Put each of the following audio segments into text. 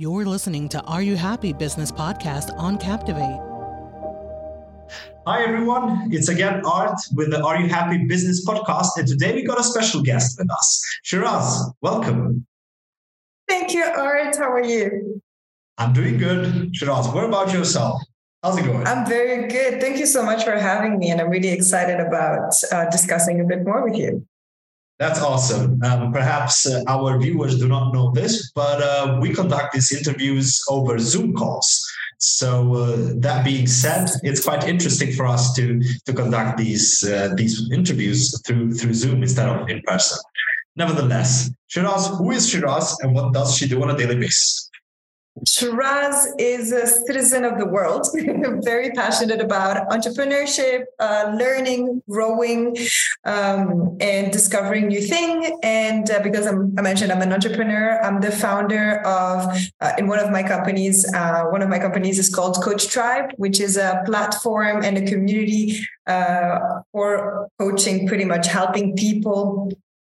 You're listening to Are You Happy Business Podcast on Captivate. Hi, everyone. It's again Art with the Are You Happy Business Podcast. And today we got a special guest with us. Chiraz, welcome. Thank you, Art. How are you? I'm doing good. Chiraz, what about yourself? How's it going? I'm very good. Thank you so much for having me. And I'm really excited about uh, discussing a bit more with you. That's awesome. Um, perhaps uh, our viewers do not know this, but uh, we conduct these interviews over Zoom calls. So uh, that being said, it's quite interesting for us to to conduct these uh, these interviews through through Zoom instead of in person. Nevertheless, Chiraz, who is Chiraz, and what does she do on a daily basis? Chiraz is a citizen of the world, very passionate about entrepreneurship, uh, learning, growing, um, and discovering new thing. And uh, because I'm, i mentioned I'm an entrepreneur, I'm the founder of, uh, in one of my companies, uh, one of my companies is called Coach Tribe, which is a platform and a community uh, for coaching, pretty much helping people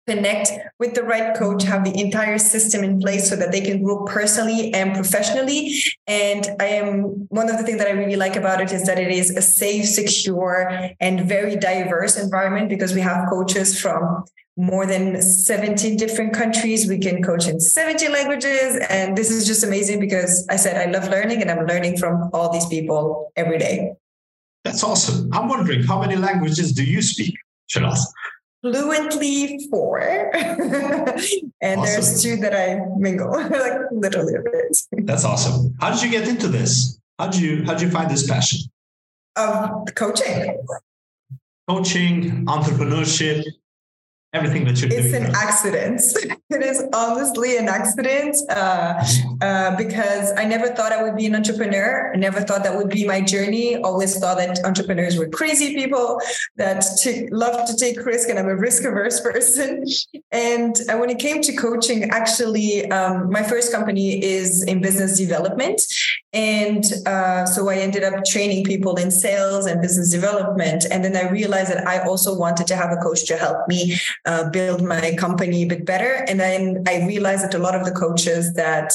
connect with the right coach, have the entire system in place so that they can grow personally and professionally. And I am one of the things that I really like about it is that it is a safe, secure, and very diverse environment because we have coaches from more than 17 different countries. We can coach in 70 languages. And this is just amazing because I said I love learning and I'm learning from all these people every day. That's awesome. I'm wondering how many languages do you speak, Chiraz? Fluently four. And awesome. there's two that i mingle like literally a bit. That's awesome. How did you get into this? How did you how did you find this passion? Of coaching. Coaching entrepreneurship everything that you're it's doing. an accident. it is honestly an accident uh, uh, because I never thought I would be an entrepreneur. I never thought that would be my journey. Always thought that entrepreneurs were crazy people that t- love to take risk, and I'm a risk averse person. And uh, when it came to coaching, actually, um, my first company is in business development, and uh, so I ended up training people in sales and business development. And then I realized that I also wanted to have a coach to help me uh, build my company a bit better. And then I realized that a lot of the coaches that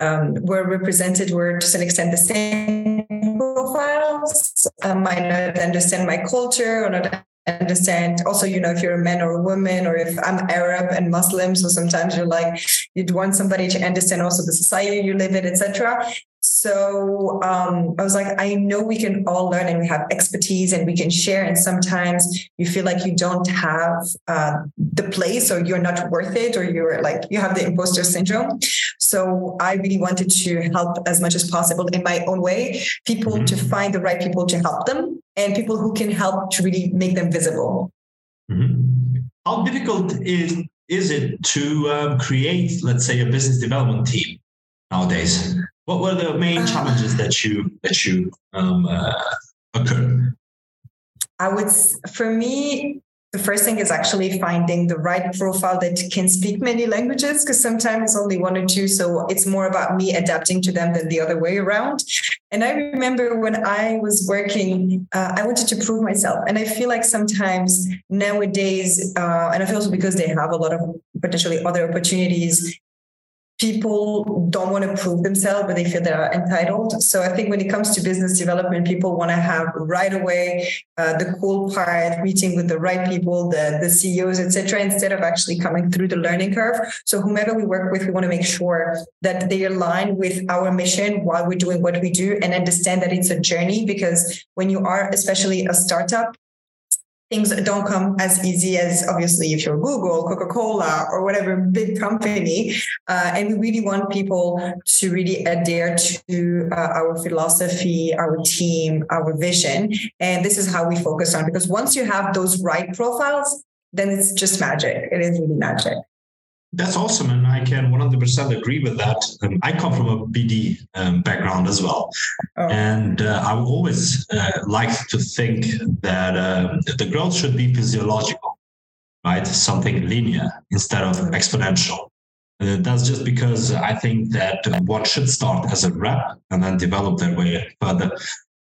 um, were represented were to some extent the same profiles, uh, might not understand my culture or not understand also you know if you're a man or a woman or if i'm arab and muslim so sometimes you're like you'd want somebody to understand also the society you live in etc so um, I was like, I know we can all learn and we have expertise and we can share. And sometimes you feel like you don't have uh, the place or you're not worth it or you're like, you have the imposter syndrome. So I really wanted to help as much as possible in my own way, people mm-hmm. to find the right people to help them and people who can help to really make them visible. Mm-hmm. How difficult is, is it to um, create, let's say, a business development team nowadays? What were the main uh, challenges that you that you um, uh, occurred? I would, for me, the first thing is actually finding the right profile that can speak many languages because sometimes it's only one or two. So it's more about me adapting to them than the other way around. And I remember when I was working, uh, I wanted to prove myself. And I feel like sometimes nowadays, uh, and I feel also because they have a lot of potentially other opportunities, people don't want to prove themselves, but they feel they're entitled. So I think when it comes to business development, people want to have right away uh, the cool part, meeting with the right people, the, the CEOs, etc., instead of actually coming through the learning curve. So whomever we work with, we want to make sure that they align with our mission while we're doing what we do and understand that it's a journey because when you are especially a startup, things don't come as easy as obviously if you're Google, Coca Cola, or whatever big company. Uh, and we really want people to really adhere to uh, our philosophy, our team, our vision. And this is how we focus on because once you have those right profiles, then it's just magic. It is really magic. That's awesome, and I can 100% agree with that. Um, I come from a BD um, background as well, oh. and uh, I always uh, like to think that uh, the growth should be physiological, right? Something linear instead of exponential. Uh, that's just because I think that what should start as a rep and then develop their way further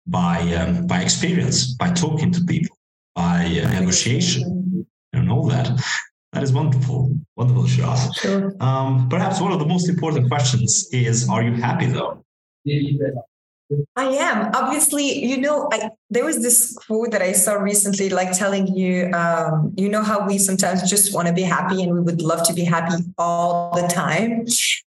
by um, by experience, by talking to people, by uh, negotiation, and all that. That is wonderful. Wonderful, Chiraz. Sure. Um, perhaps one of the most important questions is Are you happy though? I am. Obviously, you know, I, there was this quote that I saw recently, like telling you, um, you know, how we sometimes just want to be happy and we would love to be happy all the time.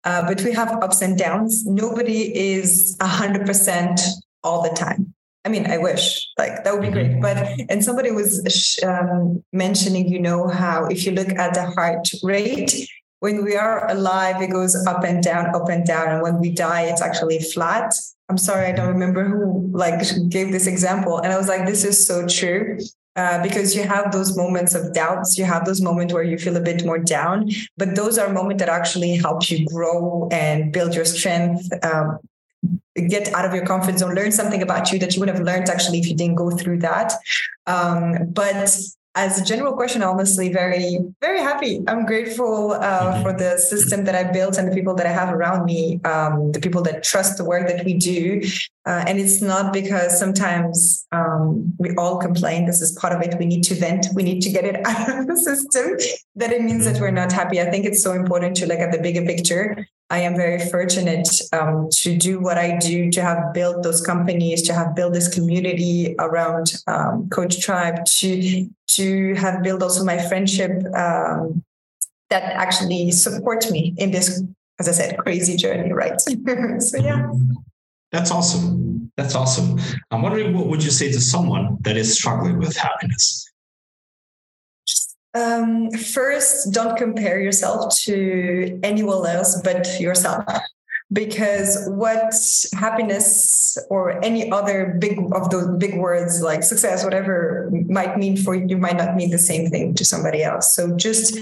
Uh, but we have ups and downs. Nobody is 100% all the time. I mean, I wish like that would be great. Mm-hmm. But and somebody was um, mentioning, you know, how if you look at the heart rate, when we are alive, it goes up and down, up and down, and when we die, it's actually flat. I'm sorry, I don't remember who like gave this example, and I was like, this is so true. Uh, because you have those moments of doubts, you have those moments where you feel a bit more down, but those are moments that actually help you grow and build your strength, um, get out of your comfort zone, learn something about you that you would have learned actually if you didn't go through that. Um, but as a general question, honestly, very, very happy. I'm grateful uh, mm-hmm. for the system that I built and the people that I have around me, um, the people that trust the work that we do. Uh, and it's not because sometimes um, we all complain. This is part of it. We need to vent. We need to get it out of the system. That it means that we're not happy. I think it's so important to look at the bigger picture I am very fortunate um, to do what I do, to have built those companies, to have built this community around um, Coach Tribe, to to have built also my friendship um, that actually support me in this, as I said, crazy journey. Right. so yeah. That's awesome. That's awesome. I'm wondering what would you say to someone that is struggling with happiness? Um, first, don't compare yourself to anyone else but yourself. Because what happiness or any other big of those big words like success, whatever might mean for you, might not mean the same thing to somebody else. So just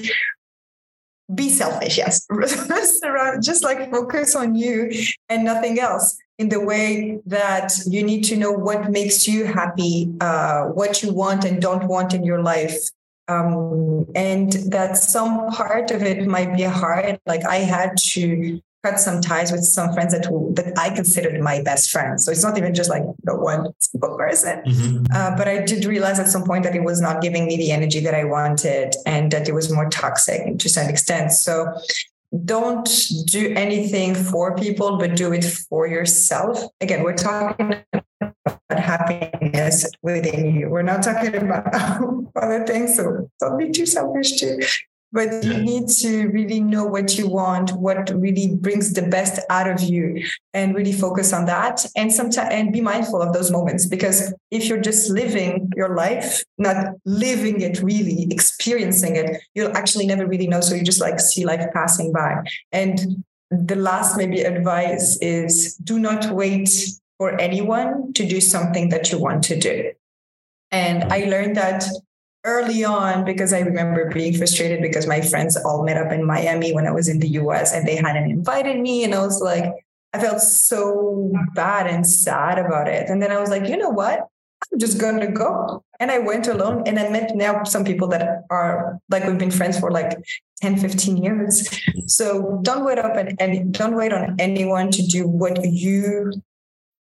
be selfish, yes. just like focus on you and nothing else in the way that you need to know what makes you happy, uh, what you want and don't want in your life, um, and that some part of it might be hard. Like I had to cut some ties with some friends that that I considered my best friends. So it's not even just like the one single person. Mm-hmm. Uh, but I did realize at some point that it was not giving me the energy that I wanted, and that it was more toxic to some extent. So don't do anything for people, but do it for yourself. Again, we're talking happiness within you. We're not talking about other things. So don't be too selfish too. But you need to really know what you want, what really brings the best out of you, and really focus on that. And sometimes and be mindful of those moments because if you're just living your life, not living it really, experiencing it, you'll actually never really know. So you just like see life passing by. And the last maybe advice is do not wait for anyone to do something that you want to do. And I learned that early on because I remember being frustrated because my friends all met up in Miami when I was in the US and they hadn't invited me. And I was like, I felt so bad and sad about it. And then I was like, you know what? I'm just going to go. And I went alone and I met now some people that are like, we've been friends for like 10, 15 years. So don't wait up and, and don't wait on anyone to do what you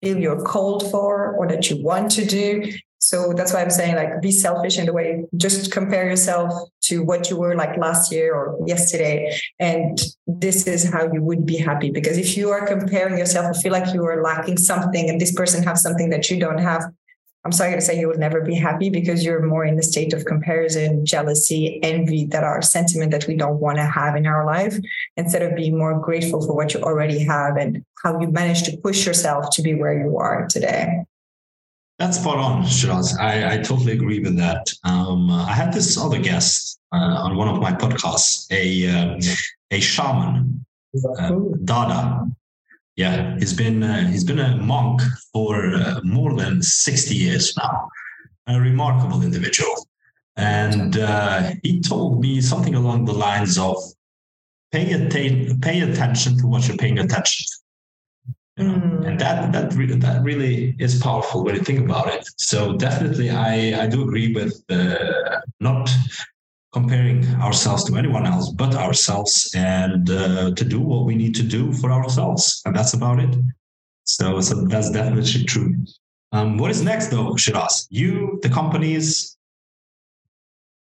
feel you're called for or that you want to do. So that's why I'm saying like be selfish in the way, just compare yourself to what you were like last year or yesterday. And this is how you would be happy. Because if you are comparing yourself and feel like you are lacking something and this person has something that you don't have, I'm sorry to say you will never be happy because you're more in the state of comparison, jealousy, envy that are sentiment that we don't want to have in our life instead of being more grateful for what you already have and how you managed to push yourself to be where you are today. That's spot on, Chiraz. I, I totally agree with that. Um, I had this other guest uh, on one of my podcasts, a uh, a shaman, uh, Dada, yeah, he's been uh, he's been a monk for uh, more than sixty years now. A remarkable individual, and uh, he told me something along the lines of pay atten- pay attention to what you're paying attention to. Mm. And that that really that really is powerful when you think about it. So definitely, I I do agree with uh, not comparing ourselves to anyone else but ourselves and uh, to do what we need to do for ourselves. And that's about it. So, so that's definitely true. Um, what is next though Chiraz? You the companies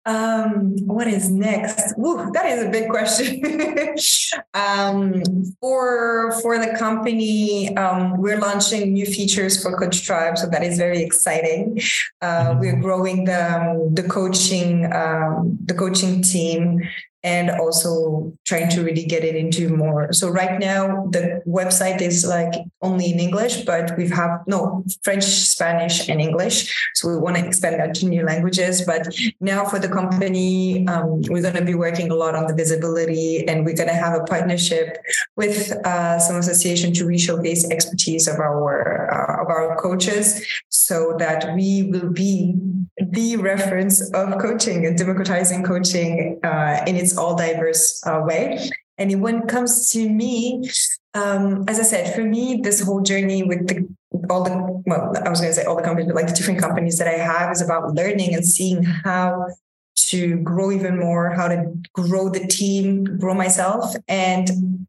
Um, what is next? Ooh, that is a big question. um, for for the company, um, we're launching new features for Coach Tribe, so that is very exciting. Uh, mm-hmm. we're growing the um, the coaching um, the coaching team and also trying to really get it into more. So right now the website is like only in English, but we have no French, Spanish, and English. So we want to expand that to new languages. But now for the company, um, we're going to be working a lot on the visibility, and we're going to have a partnership with uh, some association to re-showcase expertise of our uh, of our coaches, so that we will be the reference of coaching and democratizing coaching uh, in its all diverse uh, way. And when it comes to me, um, as I said, for me, this whole journey with the all the well, I was going to say all the companies, but like the different companies that I have is about learning and seeing how to grow even more, how to grow the team, grow myself, and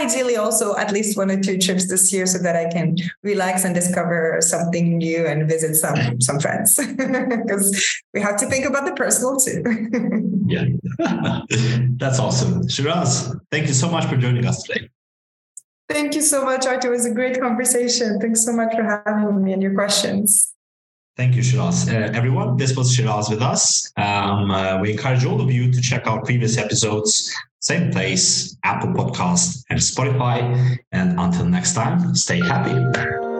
ideally also at least one or two trips this year so that I can relax and discover something new and visit some some friends because we have to think about the personal too. yeah, that's awesome. Chiraz, thank you so much for joining us today. Thank you so much, Artur. It was a great conversation. Thanks so much for having me and your questions. Thank you, Chiraz. Uh, everyone, this was Chiraz with us. Um, uh, we encourage all of you to check out previous episodes, same place, Apple Podcast and Spotify. And until next time, stay happy.